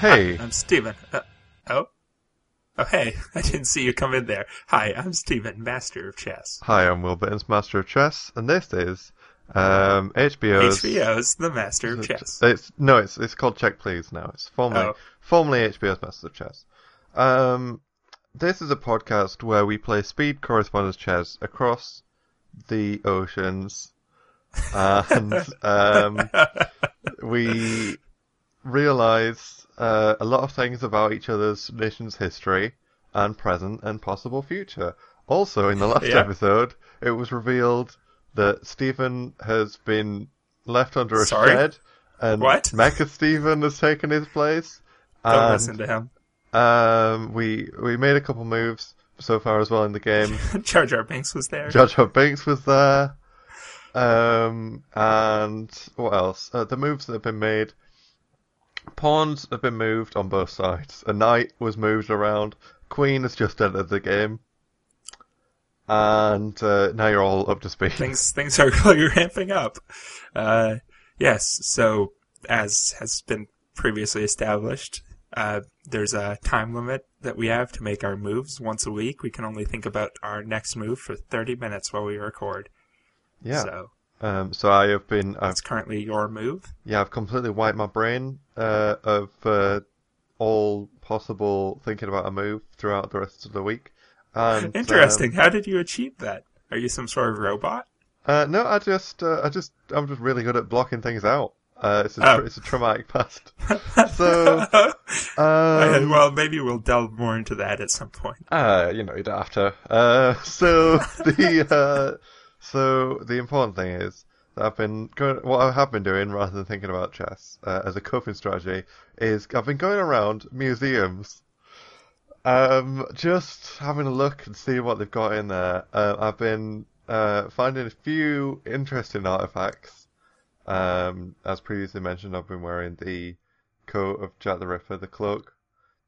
Hey, I'm Steven. Uh, oh? Oh, hey, I didn't see you come in there. Hi, I'm Steven, Master of Chess. hi, I'm Will Bittens, Master of Chess, and this is um, HBO's. HBO's The Master of Chess. It's no, it's it's called Check Please now. It's formerly Oh. formerly HBO's Master of Chess. Um, this is a podcast where we play speed correspondence chess across the oceans, and um, we realize uh, a lot of things about each other's nation's history and present and possible future. Also, in the last Yeah. episode, it was revealed that Stephen has been left under a Sorry? shed, and What? Mecha Stephen has taken his place. Don't and listen to him. um, we we made a couple moves so far as well in the game. Jar Jar Binks was there. Jar Jar Binks was there. Um, and what else? Uh, the moves that have been made. Pawns have been moved on both sides. A knight was moved around. Queen has just entered the game. And uh, now you're all up to speed. things things are really ramping up. Uh, yes, so as has been previously established, uh, there's a time limit that we have to make our moves once a week. We can only think about our next move for 30 minutes while we record. yeah. So Um, so I have been. I've that's currently your move. Yeah, I've completely wiped my brain uh, of uh, all possible thinking about a move throughout the rest of the week. And, Interesting. How did you achieve that? Are you some sort of robot? Um, uh, no, I just, uh, I just, I'm just really good at blocking things out. Uh, it's a, Oh. it's a traumatic past. So, Uh, um, well, maybe we'll delve more into that at some point. uh, you know, you don't have to. Uh, so the, uh, so the important thing is that I've been going, what I have been doing rather than thinking about chess uh, as a coping strategy is I've been going around museums, um, just having a look and seeing what they've got in there. Uh, I've been uh, finding a few interesting artifacts. Um, as previously mentioned, I've been wearing the coat of Jack the Ripper, the cloak,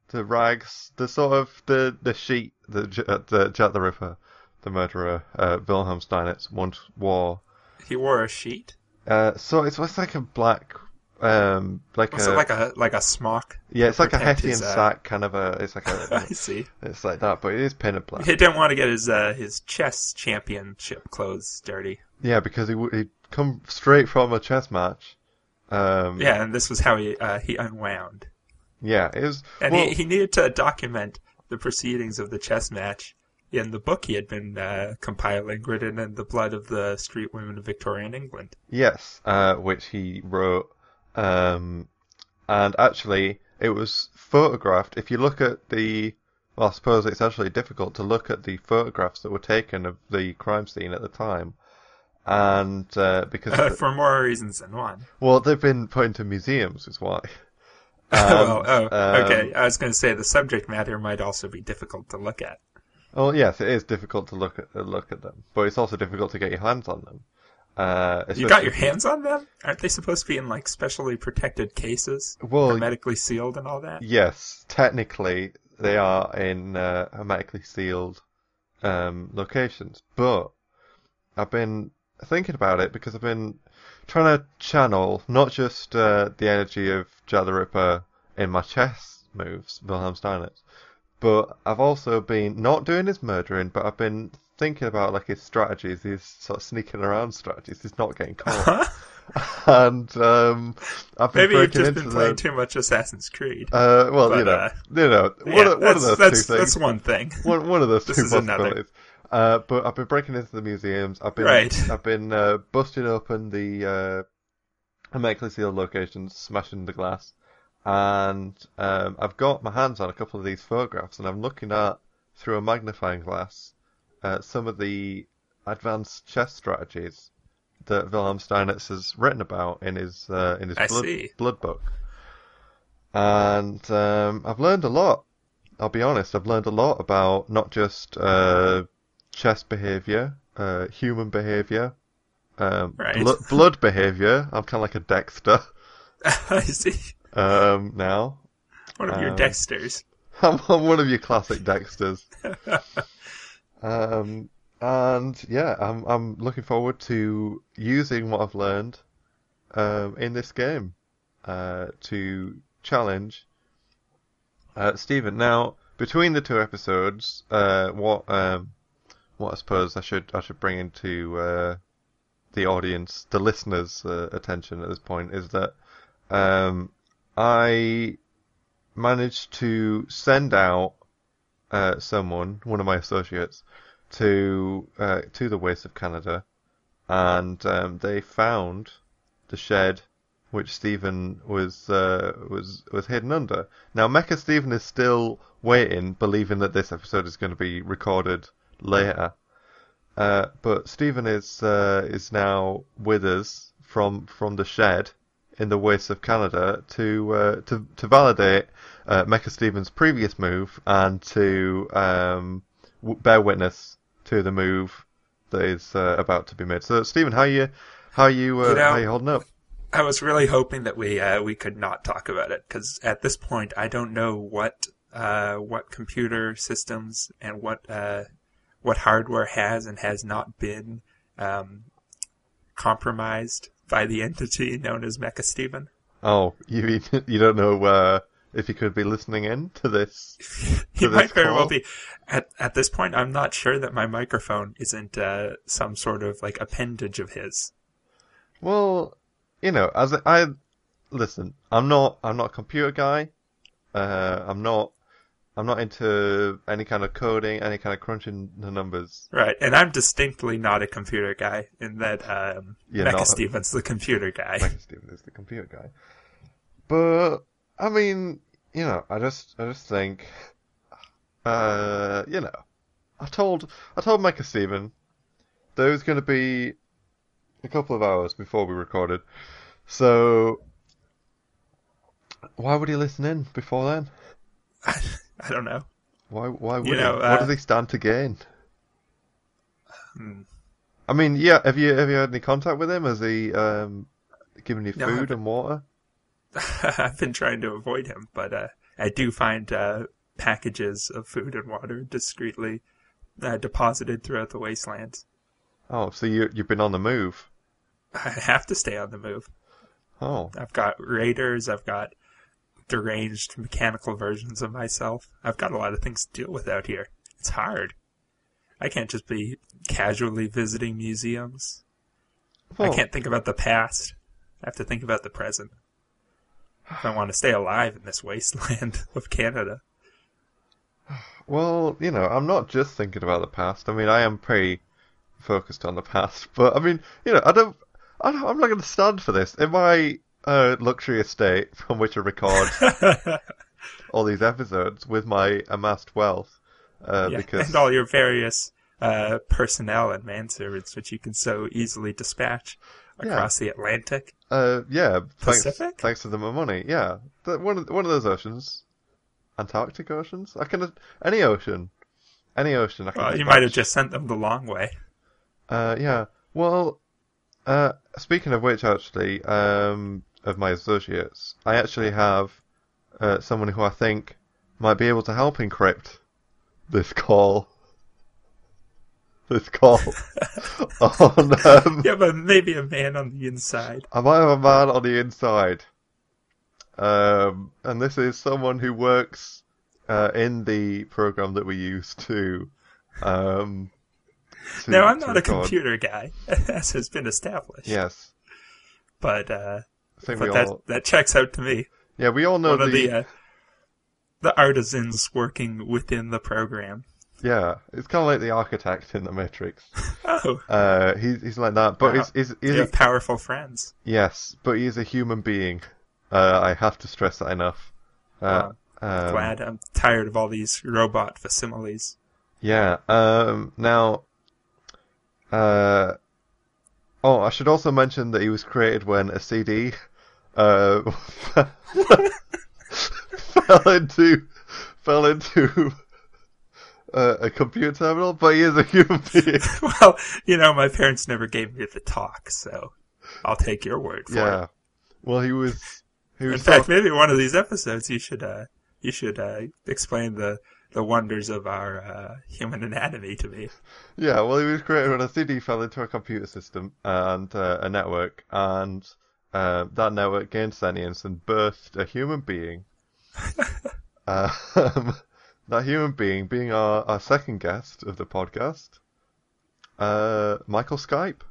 the rags, the sort of the the sheet that J- uh, the Jack the Ripper, the murderer, uh, Wilhelm Steinitz once wore. He wore a sheet. Uh, so it's, it's like a black, um, like Was a it like a like a smock? yeah, it's like a Hessian his, uh, sack kind of a. It's like I a. see. it's like that, but it is painted black. He didn't want to get his uh, his chess championship clothes dirty. Yeah, because he he'd come straight from a chess match. Um, Yeah, and this was how he uh, he unwound, yeah, it was. and well, he he needed to document the proceedings of the chess match in the book he had been uh, compiling, written in the blood of the street women of Victorian England. Yes, uh, which he wrote. Um, and actually, it was photographed. If you look at the. Well, I suppose it's actually difficult to look at the photographs that were taken of the crime scene at the time. And uh, because. Uh, for more reasons than one. well, they've been put into museums, is why. well, oh, um, okay. I was going to say the subject matter might also be difficult to look at. Oh yes, it is difficult to look at look at them, but it's also difficult to get your hands on them. Uh, You got your hands on them? Aren't they supposed to be in like specially protected cases, Well, hermetically sealed, and all that? Yes, technically they are in uh, hermetically sealed um, locations, but I've been thinking about it because I've been trying to channel not just uh, the energy of Jack the Ripper in my chess moves, Wilhelm Steinitz, but I've also been not doing his murdering, but I've been thinking about like his strategies, his sort of sneaking around strategies, he's not getting caught, and um, I've been Maybe you've just been the- playing too much Assassin's Creed. uh, well, you know, uh, you know, one, of, one of those that's, two that's one thing. One, one of those This two possibilities. Uh, but I've been breaking into the museums. I've been, Right. I've been uh, busting open the uh, hermetically sealed locations, smashing the glass, and um, I've got my hands on a couple of these photographs, and I'm looking at through a magnifying glass uh, some of the advanced chess strategies that Wilhelm Steinitz has written about in his uh, in his blood, blood book. And um, I've learned a lot. I'll be honest, I've learned a lot about not just uh, chess behavior, uh, human behavior, um, Right. blo- blood behavior. I'm kind of like a Dexter. I see. Um, now One of your Um, Dexters. I'm, I'm one of your classic Dexters. Um, and yeah, I'm I'm looking forward to using what I've learned um, in this game uh, to challenge uh, Stephen. Now, between the two episodes, uh, what um, what I suppose I should I should bring into uh, the audience, the listeners' uh, attention at this point is that um, I managed to send out uh, someone, one of my associates, to uh, to the Wastes of Canada, and um, they found the shed which Stephen was uh, was was hidden under. Now, Mecha Stephen is still waiting, believing that this episode is going to be recorded later. Uh, but Stephen is uh, is now with us from from the shed in the Wastes of Canada to uh, to to validate uh, Mecha Stephen's previous move and to um, w- bear witness to the move that is uh, about to be made. So, Stephen, how you how you, uh, You know- how you holding up? I was really hoping that we uh, we could not talk about it because at this point I don't know what uh, what computer systems and what uh, what hardware has and has not been um, compromised by the entity known as Mecha Steven. Oh, you mean you don't know uh, if he could be listening in to this? He this might very well be. At at this point, I'm not sure that my microphone isn't uh, some sort of like appendage of his. Well, you know, as I, I listen, I'm not I'm not a computer guy. Uh, I'm not I'm not into any kind of coding, any kind of crunching the numbers. Right, and I'm distinctly not a computer guy in that um, You're Mecha not. Steven's the computer guy. Like Steven is the computer guy. But I mean, you know, I just I just think, uh, you know, I told I told Micah Steven there was going to be a couple of hours before we recorded, so why would he listen in before then? I don't know. Why why would You know, he? uh, what does he stand to gain? Hmm. I mean, yeah. Have you have you had any contact with him? Has he um, given you No, food and water? I've been trying to avoid him, but uh, I do find uh, packages of food and water discreetly uh, deposited throughout the wastelands. Oh, so you you've been on the move. I have to stay on the move. Oh, I've got raiders. I've got deranged mechanical versions of myself. I've got a lot of things to deal with out here. It's hard. I can't just be casually visiting museums. I can't think about the past. I have to think about the present. If I want to stay alive in this wasteland of Canada. Well, you know, I'm not just thinking about the past. I mean, I am pretty focused on the past, but I mean, you know, I don't, I don't I'm not going to stand for this in my uh, luxury estate from which I record all these episodes with my amassed wealth. Uh, Yeah, because and all your various uh, personnel and manservants, which you can so easily dispatch across the Atlantic. uh, yeah, thanks, Pacific? thanks to the money. Yeah, one of one of those oceans, Antarctic oceans. I can any ocean, any ocean. I can Well, you might have just sent them the long way. Uh, yeah. Well, uh, speaking of which, actually, um, of my associates, I actually have uh, someone who I think might be able to help encrypt this call. This call on. Um, Yeah, but maybe a man on the inside. I might have a man on the inside. Um, and this is someone who works uh, in the program that we use to. Um, to No, I'm not a computer guy, as has been established. Yes, But uh, I think we but that all. that checks out to me. Yeah, we all know One of the. the uh, the artisans working within the program. Yeah, it's kind of like the architect in the Matrix. Oh, Uh, he's he's like that, but Wow. he's, he's, you he's have powerful friends. yes, but he's a human being. Uh, I have to stress that enough. Uh, um, Glad I'm tired of all these robot facsimiles. Yeah. Um, now, uh, oh, I should also mention that he was created when a CD uh, fell into fell into uh, a computer terminal, but he is a human being. well, you know, my parents never gave me the talk, so I'll take your word for it. Yeah. it. Well, he was He In fact, talk- maybe one of these episodes you should uh, you should uh, explain the the wonders of our uh, human anatomy to me. Yeah, well, he was created when a CD fell into a computer system and uh, a network, and uh, that network gained sentience and birthed a human being. um, that human being being our, our second guest of the podcast, uh, Michael Skype.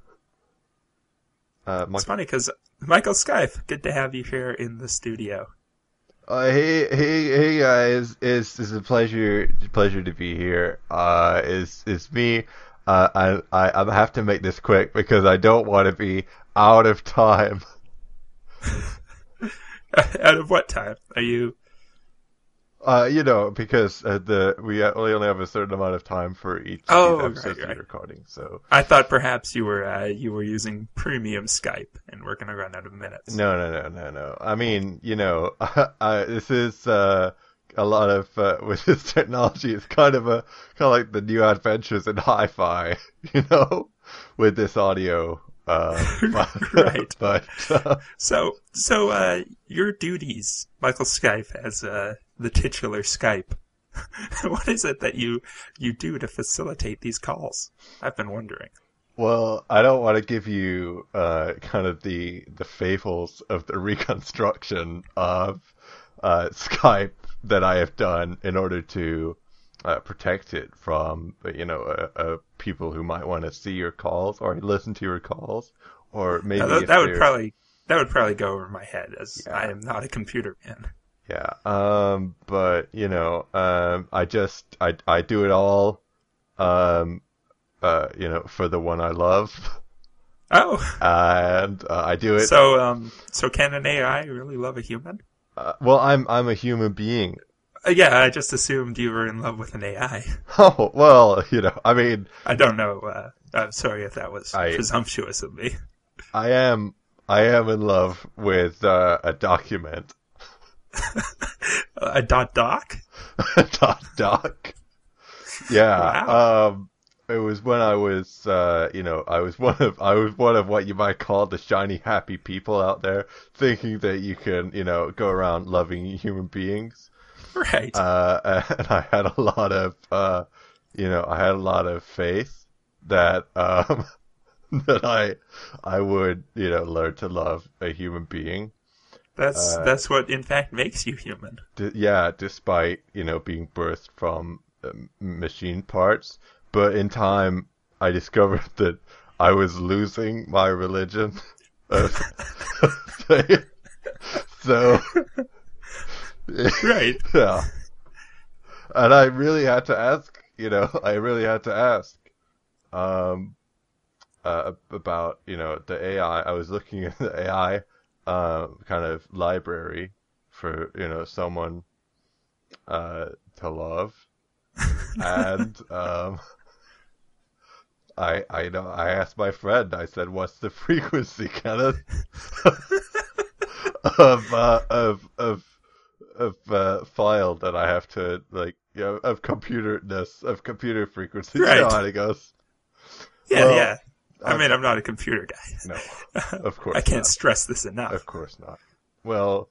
Uh, It's funny because Michael Skype, good to have you here in the studio. Uh, hey, hey, hey, guys! It's it's a pleasure, pleasure to be here. Uh, it's it's me. Uh, I I I have to make this quick because I don't want to be out of time. Out of what time are you? uh, you know, because uh, the we only only have a certain amount of time for each Oh, each episode right, to right. recording, so I thought perhaps you were uh, you were using premium Skype and we're gonna run out of minutes. No, no, no, no, no. I mean, you know, uh, this is uh, a lot of uh, with this technology. It's kind of a kind of like the new adventures in hi-fi, you know, with this audio. Uh, but, Right. But uh, So so uh, your duties, Michael Skype, as uh, the titular Skype. what is it that you you do to facilitate these calls? I've been wondering. well, I don't want to give you uh, kind of the the fables of the reconstruction of uh, Skype that I have done in order to uh, protect it from you know uh, uh, people who might want to see your calls or listen to your calls or maybe Now, that, that would probably that would probably go over my head as Yeah. I am not a computer man. yeah um but you know um I just I I do it all um uh you know for the one I love Oh, and uh, I do it so um, so can an AI really love a human? uh, well I'm I'm a human being yeah, I just assumed you were in love with an AI. oh well you know I mean I don't know. Uh, I'm sorry if that was I- presumptuous of me. I am I am in love with uh, a document a dot doc. dot doc. Yeah. Wow. Um it was when I was uh you know, I was one of I was one of what you might call the shiny happy people out there thinking that you can, you know, go around loving human beings. Right. Uh and I had a lot of uh you know, I had a lot of faith that um that I I would, you know, learn to love a human being. that's uh, that's what in fact makes you human. D- yeah, despite you know being birthed from um, machine parts, but in time I discovered that I was losing my religion. so Right. yeah, and I really had to ask. You know, I really had to ask. Um, uh, about you know the AI. I was looking at the AI uh, kind of library for you know someone uh, to love, and um, I I know I asked my friend. I said, "What's the frequency, Kenneth, of uh, of of of uh, file that I have to like you know of computerness of computer frequency?" You know Right. how it goes. Yeah, Well, yeah. I um, mean, I'm not a computer guy. No, of course I can't not. stress this enough. Of course not. Well,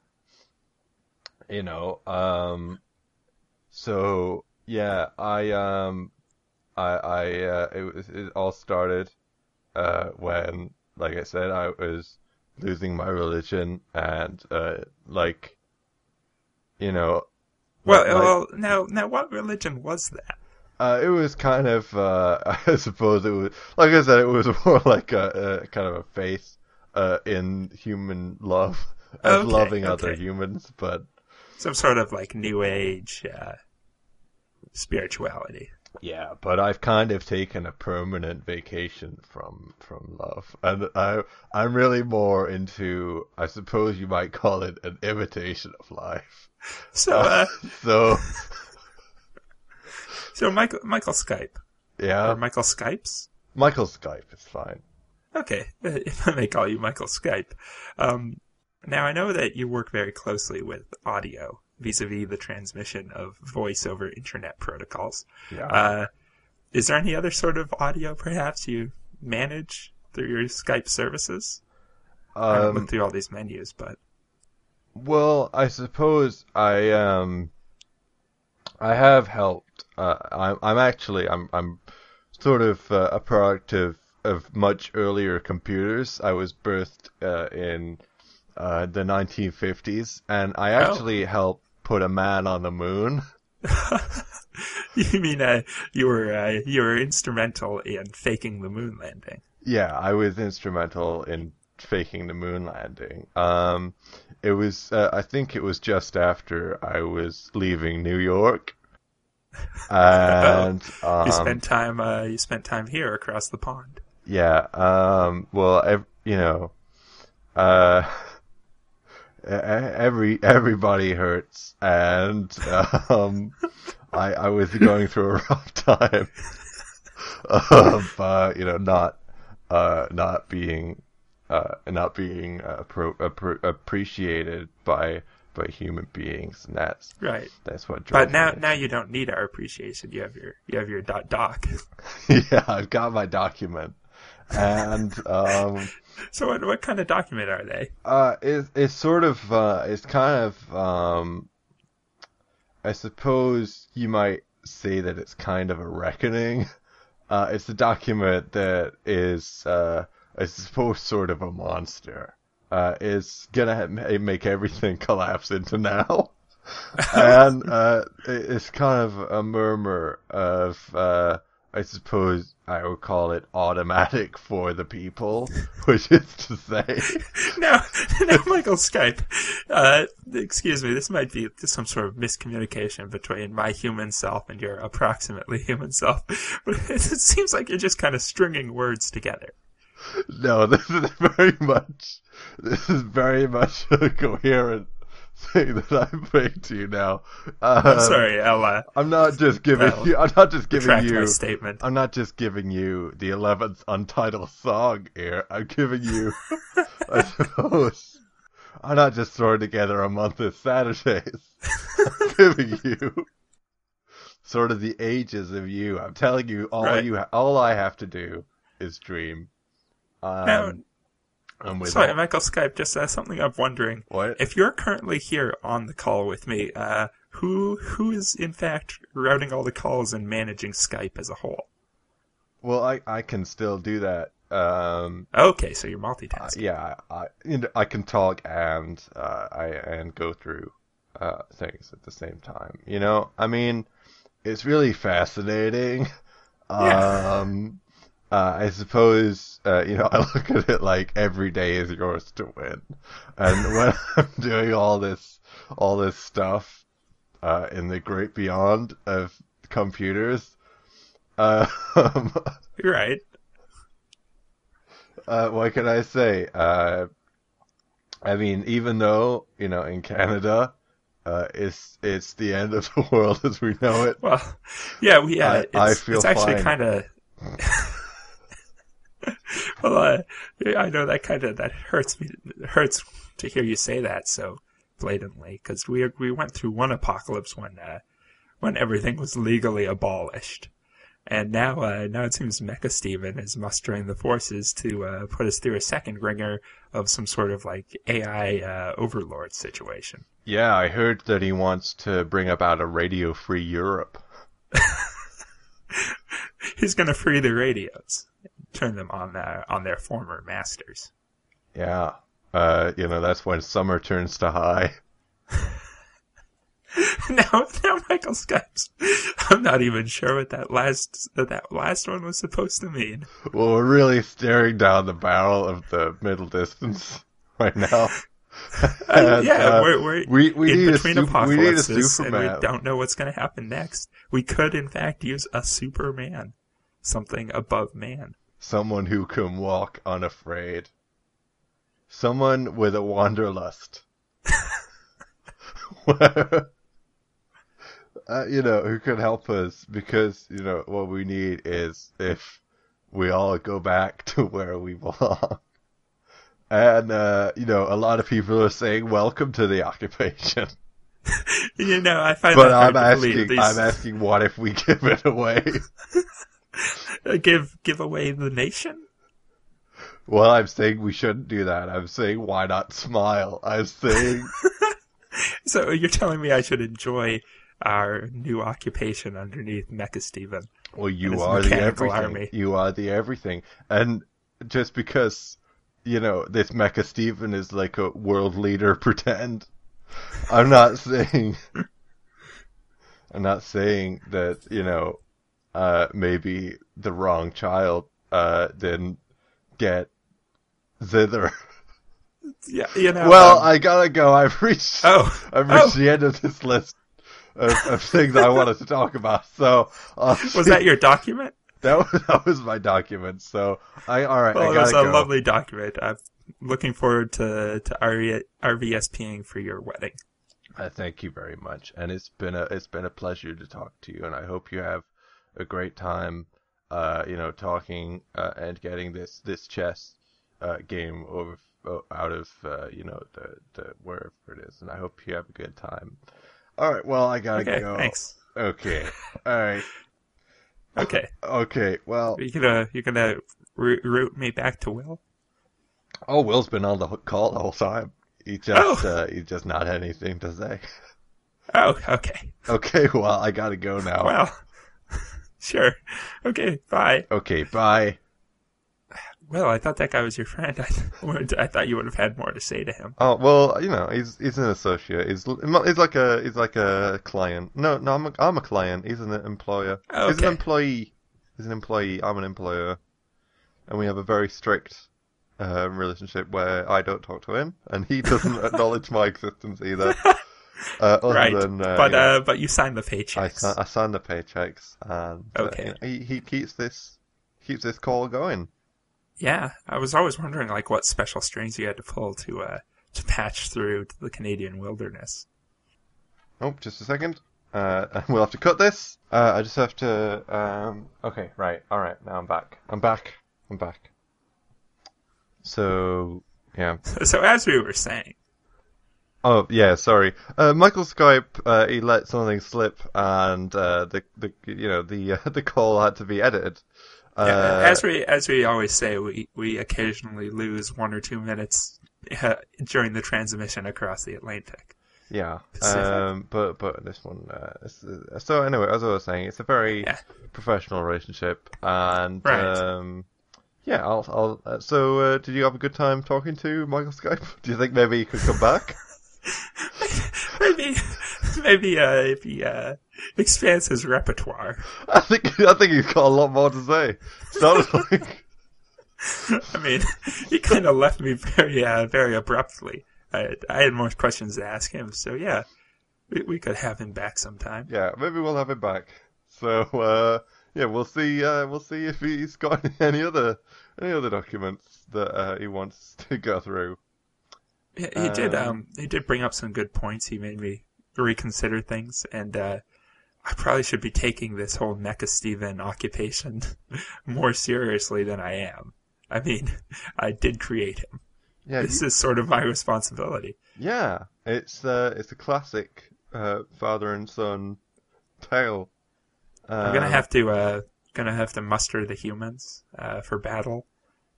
you know, um, so yeah, I um, I I uh, it was it all started uh when, like I said, I was losing my religion and uh like, you know, Well, like- well, now, now, what religion was that? uh, it was kind of, uh, I suppose it was, like I said, it was more like a, a kind of a faith, uh, in human love, as Okay, loving other humans, but Some sort of like New Age uh, spirituality. Yeah, but I've kind of taken a permanent vacation from, from love, and I, I'm really more into, I suppose you might call it an imitation of life. So, uh, So, so Michael, Michael Skype yeah, or Michael Skypes. Michael Skype is fine. Okay, if I may call you Michael Skype. Um, now I know that you work very closely with audio vis-a-vis the transmission of voice over internet protocols. Yeah. Uh, is there any other sort of audio perhaps you manage through your Skype services? I haven't Um, looked through all these menus, but Well, I suppose I um I have helped. Uh, I'm I'm actually I'm I'm sort of uh, a product of of much earlier computers. I was birthed uh, in uh, the 1950s, and I actually helped put a man on the moon. you mean uh, you were uh, you were instrumental in faking the moon landing? Yeah, I was instrumental in faking the moon landing. Um, it was uh, I think it was just after I was leaving New York. And um, You spent time uh, you spent time here across the pond. Yeah. Um. Well, ev- you know, uh, every everybody hurts, and um, I I was going through a rough time of uh, you know not uh not being uh not being appro- appro- appreciated by by human beings, and that's Right. that's what. But now me. now you don't need our appreciation. You have your you have your doc. yeah, I've got my document, and um. So what what kind of document are they? Uh, it, it's sort of, uh, it's kind of, um, I suppose you might say that it's kind of a reckoning. Uh, it's a document that is, uh, I suppose sort of a monster. Uh, it's gonna ha- make everything collapse into now. and, uh, it- it's kind of a murmur of, uh, I suppose I would call it automatic for the people, which is to say, Now, now, Michael Skype. Uh, excuse me. This might be some sort of miscommunication between my human self and your approximately human self. But it, seems like you're just kind of stringing words together. No, this is very much, this is very much a coherent thing that I'm saying to you now. Uh, I'm sorry, uh, I'm not just giving you, I'm not just giving you, statement. I'm not just giving you the 11th untitled song here. I'm giving you, I suppose, I'm not just throwing together a month of Saturdays. I'm giving you sort of the ages of you. I'm telling you, all Right. you, ha- all I have to do is dream. Um, Now, and with sorry, Michael Skype. Just uh, something I'm wondering. what? If you're currently here on the call with me, uh, who who is in fact routing all the calls and managing Skype as a whole? Well, I, I can still do that. Um, Okay, so you're uh, multitasking. yeah, I you know, I can talk and uh, I and go through uh, things at the same time. You know, I mean, it's really fascinating. Yeah. Um, uh, I suppose uh, you know I look at it like every day is yours to win, and when I'm doing all this all this stuff uh, in the great beyond of computers. Uh, You're right. Uh, what can I say? Uh, I mean, even though you know in Canada, uh, it's it's the end of the world as we know it. Well, yeah, we. Uh, I- it's, I feel it's actually kind of. well, uh, I know that kind of that hurts me. It hurts to hear you say that so blatantly because we we went through one apocalypse when uh, when everything was legally abolished, and now uh, now it seems Mecha Steven is mustering the forces to uh, put us through a second ringer of some sort of like AI uh, overlord situation. Yeah, I heard that he wants to bring about a radio-free Europe. He's gonna free the radios, turn them on uh, on their former masters. Yeah, uh, you know that's when summer turns to high. now, now Michael Skypes. I'm not even sure what that last that last one was supposed to mean. Well, we're really staring down the barrel of the middle distance right now. And, yeah, uh, we're, we're we we in between super, we need a apocalypses, and we don't know what's going to happen next. We could, in fact, use a Superman, something above man. Someone who can walk unafraid. Someone with a wanderlust. uh, you know, who can help us because, you know, what we need is if we all go back to where we belong. And, uh, you know, a lot of people are saying welcome to the occupation. You know, I find But I'm asking, I'm asking what if we give it away? give give away the nation. Well, I'm saying we shouldn't do that. I'm saying why not smile? I'm saying so you're telling me I should enjoy our new occupation underneath Mecha Steven? Well, you are the everything. army. You are the everything. And just because, you know, this Mecha Steven is like a world leader pretend, I'm not saying, I'm not saying that, you know, uh, maybe the wrong child, uh, didn't get zither. Yeah, you know. well, um, I gotta go. I've reached, oh, I've reached oh. the end of this list of, of things I wanted to talk about. So, uh, was that your document? That was, that was my document. So I all right. Well, I it was a go. lovely document. I'm looking forward to to RV, RVSPing for your wedding. Uh, thank you very much, and it's been a it's been a pleasure to talk to you, and I hope you have a great time. Uh, you know, talking uh, and getting this this chess uh, game over uh, out of uh, you know the the wherever it is, and I hope you have a good time. All right. Well, I gotta Okay, go. thanks. Okay. All right. Okay, Okay. Well, you gonna you gonna route, me back to Will? oh, Will's been on the call the whole time. He just Oh. uh, he just not had anything to say. Oh, okay. Okay. Well, I gotta go now. Well, sure. Okay, bye. Okay. Bye. Well, I thought that guy was your friend. I, I thought you would have had more to say to him. Oh well, you know, he's he's an associate. He's he's like a he's like a client. No, no, I'm a, I'm a client. He's an employer. He's an employee. He's an employee. I'm an employer, and we have a very strict uh, relationship where I don't talk to him, and he doesn't acknowledge my existence either. Uh, other right, than, uh, but you uh, but you signed the I, paychecks. si- I sign the paychecks, and uh, Okay. he he keeps this keeps this call going. Yeah, I was always wondering like what special strings you had to pull to uh to patch through to the Canadian wilderness. Oh, just a second. Uh, we'll have to cut this. Uh, I just have to. Um, okay, right. All right. Now I'm back. I'm back. I'm back. So yeah. So as we were saying, Oh yeah. Sorry. Uh, Michael Skype. Uh, he let something slip, and uh, the the you know the uh, the call had to be edited. Uh, yeah, as we as we always say, we we occasionally lose one or two minutes uh, during the transmission across the Atlantic. Yeah, um, but but this one. Uh, so anyway, as I was saying, it's a very Yeah. professional relationship, and Right. um, yeah, I'll. I'll uh, so, uh, did you have a good time talking to Michael Skype? Do you think maybe he could come back? maybe maybe uh, if he uh, expands his repertoire. I think I think he's got a lot more to say. Sounds like I mean, he kind of left me very uh, very abruptly. I I had more questions to ask him, so yeah, we, we could have him back sometime. yeah, maybe we'll have him back. So uh, yeah, we'll see. Uh, we'll see if he's got any other any other documents that uh, he wants to go through. Yeah, he did. Um, Um, he did bring up some good points. He made me reconsider things, and uh, I probably should be taking this whole Mecha Steven occupation more seriously than I am. I mean, I did create him. Yeah, This you- is sort of my responsibility. yeah. It's uh, it's a classic uh, father and son tale. I'm gonna Um, have to uh, gonna have to muster the humans uh, for battle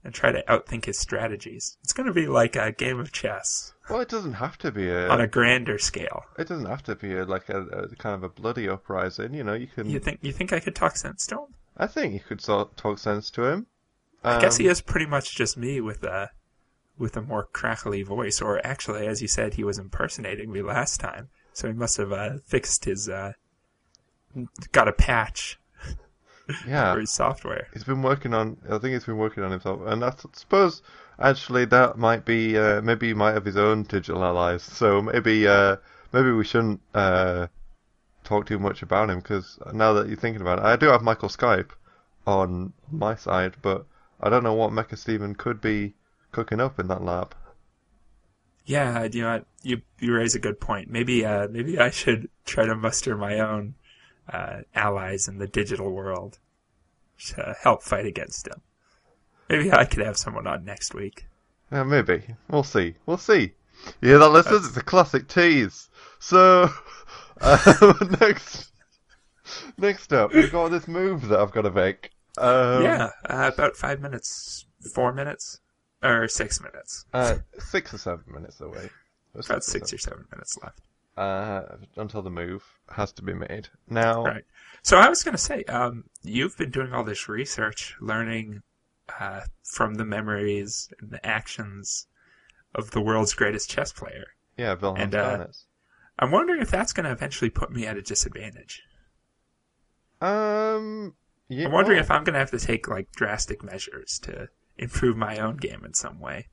and try to outthink his strategies. It's gonna be like a game of chess Well, it doesn't have to be a. on a grander scale. It doesn't have to be a, like a, a kind of a bloody uprising. You know, you can. You think you think I could talk sense to him? I think you could talk sense to him. I guess he Um, is pretty much just me with a with a more crackly voice, or actually, as you said, he was impersonating me last time, so he must have uh, fixed his uh, got a patch Yeah, for his software. he's been working on. I think he's been working on himself, and I suppose actually that might be. Uh, maybe he might have his own digital allies. So maybe uh, maybe we shouldn't uh, talk too much about him because now that you're thinking about it, I do have Michael Skype on my side, but I don't know what Mecha Steven could be cooking up in that lab. Yeah, you know, you you raise a good point. Maybe uh, maybe I should try to muster my own uh, allies in the digital world to help fight against him. Maybe I could have someone on next week. Yeah, maybe. We'll see. We'll see. You hear that, listeners? It's a classic tease. So, um, next, next up, we've got this move that I've got to make. Um, yeah, uh, about five minutes, four minutes, or six minutes. Uh, six or seven minutes away. About six or six or seven minutes left. uh, until the move has to be made. Now, Right. So I was going to say, um, you've been doing all this research, learning uh, from the memories and the actions of the world's greatest chess player. yeah, Wilhelm And, uh. I'm wondering if that's going to eventually put me at a disadvantage. Um, yeah, I'm wondering oh, if I'm going to have to take like drastic measures to improve my own game in some way.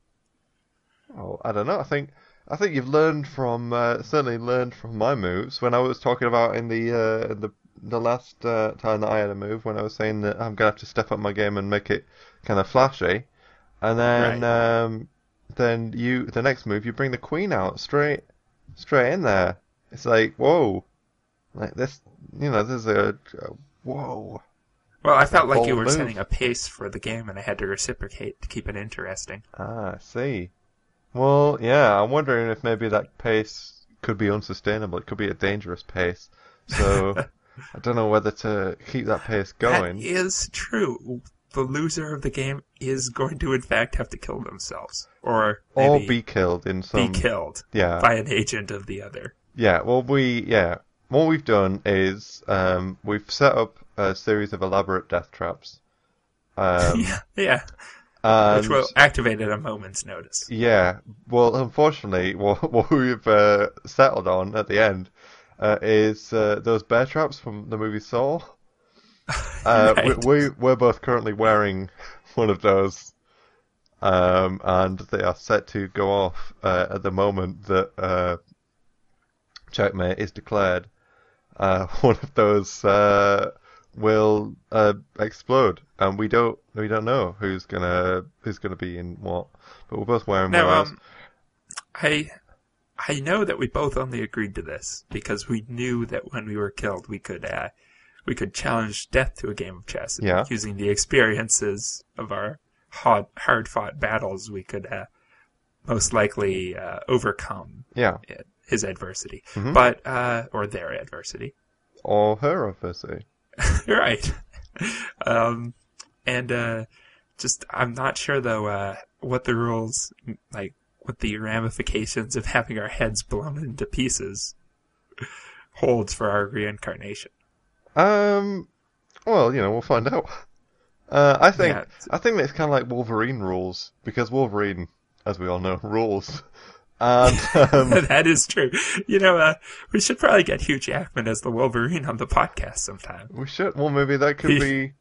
Oh, I don't know. I think I think you've learned from uh, certainly learned from my moves when I was talking about in the uh, the the last uh, time that I had a move when I was saying that I'm gonna have to step up my game and make it kind of flashy, and then um, then you the next move you bring the queen out straight straight in there. It's like whoa, like this you know this is a, a whoa. Well, I felt like you were move. setting a pace for the game, and I had to reciprocate to keep it interesting. Ah, I see. Well, yeah, I'm wondering if maybe that pace could be unsustainable. It could be a dangerous pace. So I don't know whether to keep that pace going. That is true. The loser of the game is going to, in fact, have to kill themselves, or or be killed in some be killed Yeah, by an agent of the other. yeah. Well, we yeah. What we've done is um, we've set up a series of elaborate death traps. Um, yeah, yeah, and which will activate at a moment's notice. Yeah, well, unfortunately, what, what we've uh, settled on at the end uh, is uh, those bear traps from the movie Saw. Uh, Right. we, we we're both currently wearing one of those, um, and they are set to go off uh, at the moment that uh, checkmate is declared. Uh, one of those uh, will uh, explode, and we don't we don't know who's gonna who's gonna be in what. But we're both wearing Now, um, I I know that we both only agreed to this because we knew that when we were killed, we could uh, we could challenge death to a game of chess. and Yeah. Using the experiences of our hard hard fought battles, we could uh, most likely uh, overcome Yeah, it, his adversity, Mhm. but uh, or their adversity. or her, adversity. right. Um, and uh, just I'm not sure though uh, what the rules like what the ramifications of having our heads blown into pieces holds for our reincarnation. Um, well, you know, we'll find out. Uh, I think Yeah. I think that it's kind of like Wolverine rules because Wolverine, as we all know, rules. And um, that is true. You know, uh, we should probably get Hugh Jackman as the Wolverine on the podcast sometime. we should. Well, maybe that could be.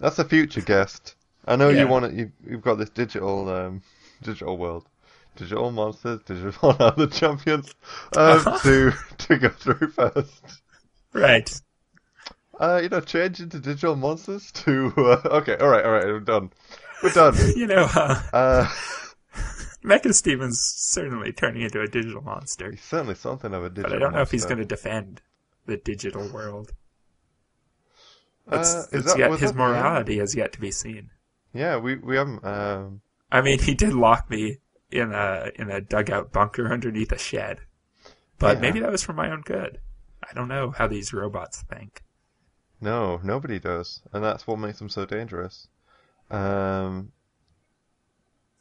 That's a future guest. I know Yeah. you want it. You've, you've got this digital, um, digital world, digital monsters, digital other champions um, Uh-huh. to to go through first. Right. Uh, you know, change into digital monsters to. Uh, okay, all right, all right, we're done. We're done. You know, uh, Uh, Mecha Steven's certainly turning into a digital monster, he's certainly something of a digital. but I don't know if he's going to defend the digital world. Uh, It's, is it's that- yet, his the morality has yet to be seen. Yeah, we we haven't. Um, I mean, he did lock me in a in a dugout bunker underneath a shed, but Yeah. maybe that was for my own good. I don't know how these robots think. no, nobody does, and that's what makes them so dangerous. Um,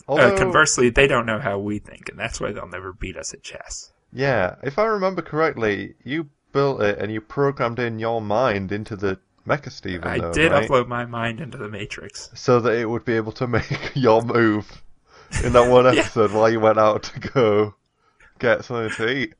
although, uh, conversely, they don't know how we think, and that's why they'll never beat us at chess. yeah, if I remember correctly, you built it and you programmed in your mind into the Mecha Steven. I though, did right? upload my mind into the Matrix. so that it would be able to make your move in that one Yeah. episode while you went out to go get something to eat.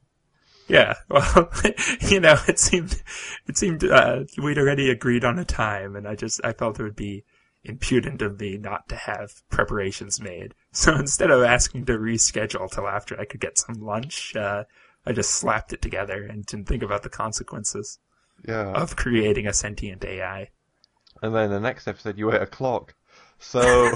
Yeah, well, you know, it seemed it seemed uh, we'd already agreed on a time, and I just I felt it would be impudent of me not to have preparations made. So instead of asking to reschedule till after I could get some lunch, uh, I just slapped it together and didn't think about the consequences Yeah, of creating a sentient AI. and then the next episode you ate a clock. So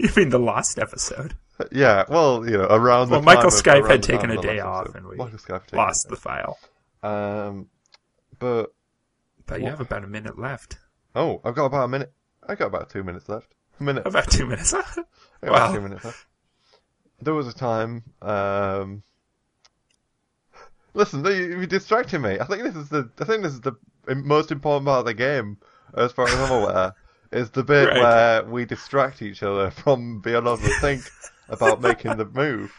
you mean the lost episode? yeah, well, you know, around the Well, Michael of- Skype had taken a day off, and we Lost the file. Um, but But you have about a minute left. oh, I've got about a minute. I got about two minutes left. A minute. About two minutes left. Wow. two minutes left. There was a time. Um, listen, you're distracting me. I think this is the. I think this is the most important part of the game, as far as I'm aware. Is the bit Right. where we distract each other from being able to think about making the move.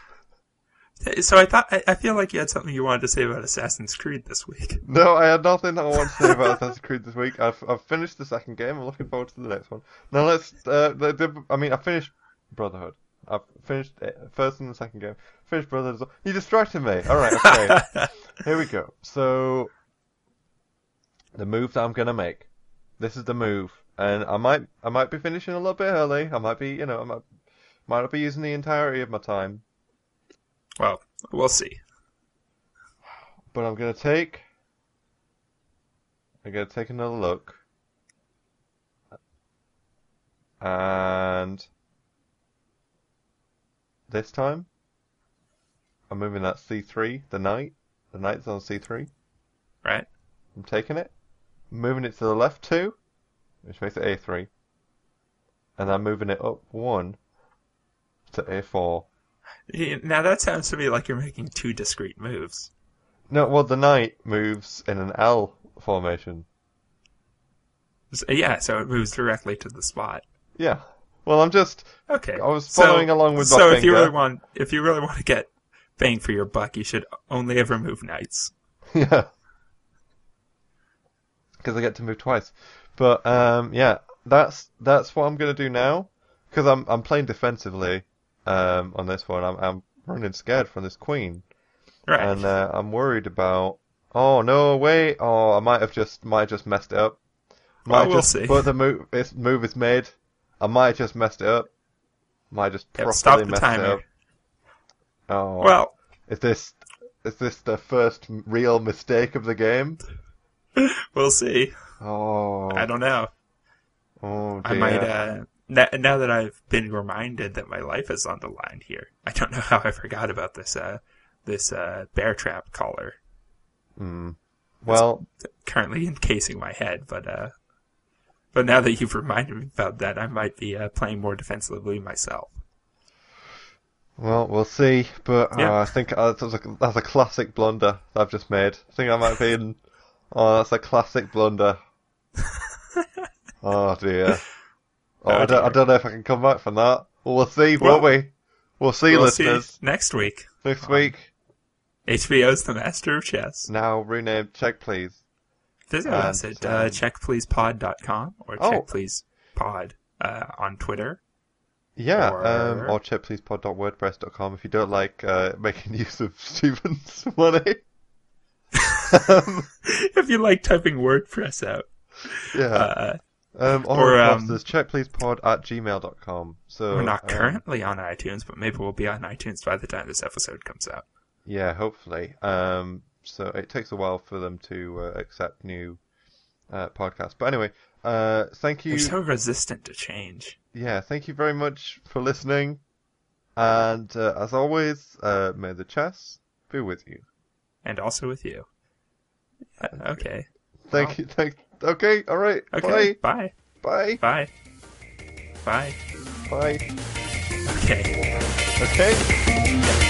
So I thought I, I feel like you had something you wanted to say about Assassin's Creed this week. No, I had nothing I want to say about Assassin's Creed this week. I've I've finished the second game. I'm looking forward to the next one. Now let's. Uh, the, the, I mean, I finished Brotherhood. I've finished it, first and the second game. Finished Brotherhood. You distracted me. All right, okay. Here we go. So the move that I'm gonna make. This is the move, and I might I might be finishing a little bit early. I might be, you know, I might might not be using the entirety of my time, Well, we'll see. but I'm gonna take. I'm gonna take another look, and this time, I'm moving that C3, the knight. The knight's on C3. Right? I'm taking it, moving it to the left two, which makes it A3, and I'm moving it up one to A4. Now that sounds to me like you're making two discrete moves. No, well, the knight moves in an L formation. So- yeah, so it moves directly to the spot. Yeah. Well, I'm just. Okay. I was So- following along with So if you really want, if you really want to get bang for your buck, you should only ever move knights. Yeah. Because I get to move twice. But um, yeah, that's that's what I'm gonna do now. Because I'm I'm playing defensively um, on this one. I'm I'm running scared from this queen, Right. and uh, I'm worried about. Oh no! Wait! Oh, I might have just might have just messed it up. Might Well, we'll just, see. But the move this move is made. I might have just messed it up. Might have just Yep, properly stop messed timer. it up. Oh. well, Is this is this the first real mistake of the game? we'll see. Oh, I don't know. Oh dear. I might, uh, now, now that I've been reminded that my life is on the line here, I don't know how I forgot about this, uh, this, uh, bear trap collar Hmm. Well, currently encasing my head, but, uh, but now that you've reminded me about that, I might be, uh, playing more defensively myself. well, we'll see. But uh, Yeah. I think uh, that's, a, that's a classic blunder I've just made. I think I might be in. Oh, that's a classic blunder. oh dear. Oh, I, don't, I don't know if I can come back from that. Well, we'll see, Well, won't we? We'll see, We'll see listeners, next week. next week. HBO's The Master of Chess. Now renamed Check Please. Visit And, us at uh, um, checkpleasepod.com or Oh. checkpleasepod uh, on Twitter. Yeah, Or- um, or checkpleasepod.wordpress.com if you don't like uh, making use of Stephen's money. um, if you like typing WordPress out. Yeah. Uh, Um, or, Or, um, checkpleasepod at gmail.com. So, we're not um, currently on iTunes, but maybe we'll be on iTunes by the time this episode comes out. yeah, hopefully. Um, so it takes a while for them to uh, accept new uh, podcasts. But anyway, uh, thank you. They're so resistant to change. Yeah, thank you very much for listening. And uh, as always, uh, may the chess be with you. And also with you. Uh, okay. Thank Wow. you. Thank. Okay. All right. Okay. Bye. Bye. Bye. Bye. Bye. Bye. Okay. Okay.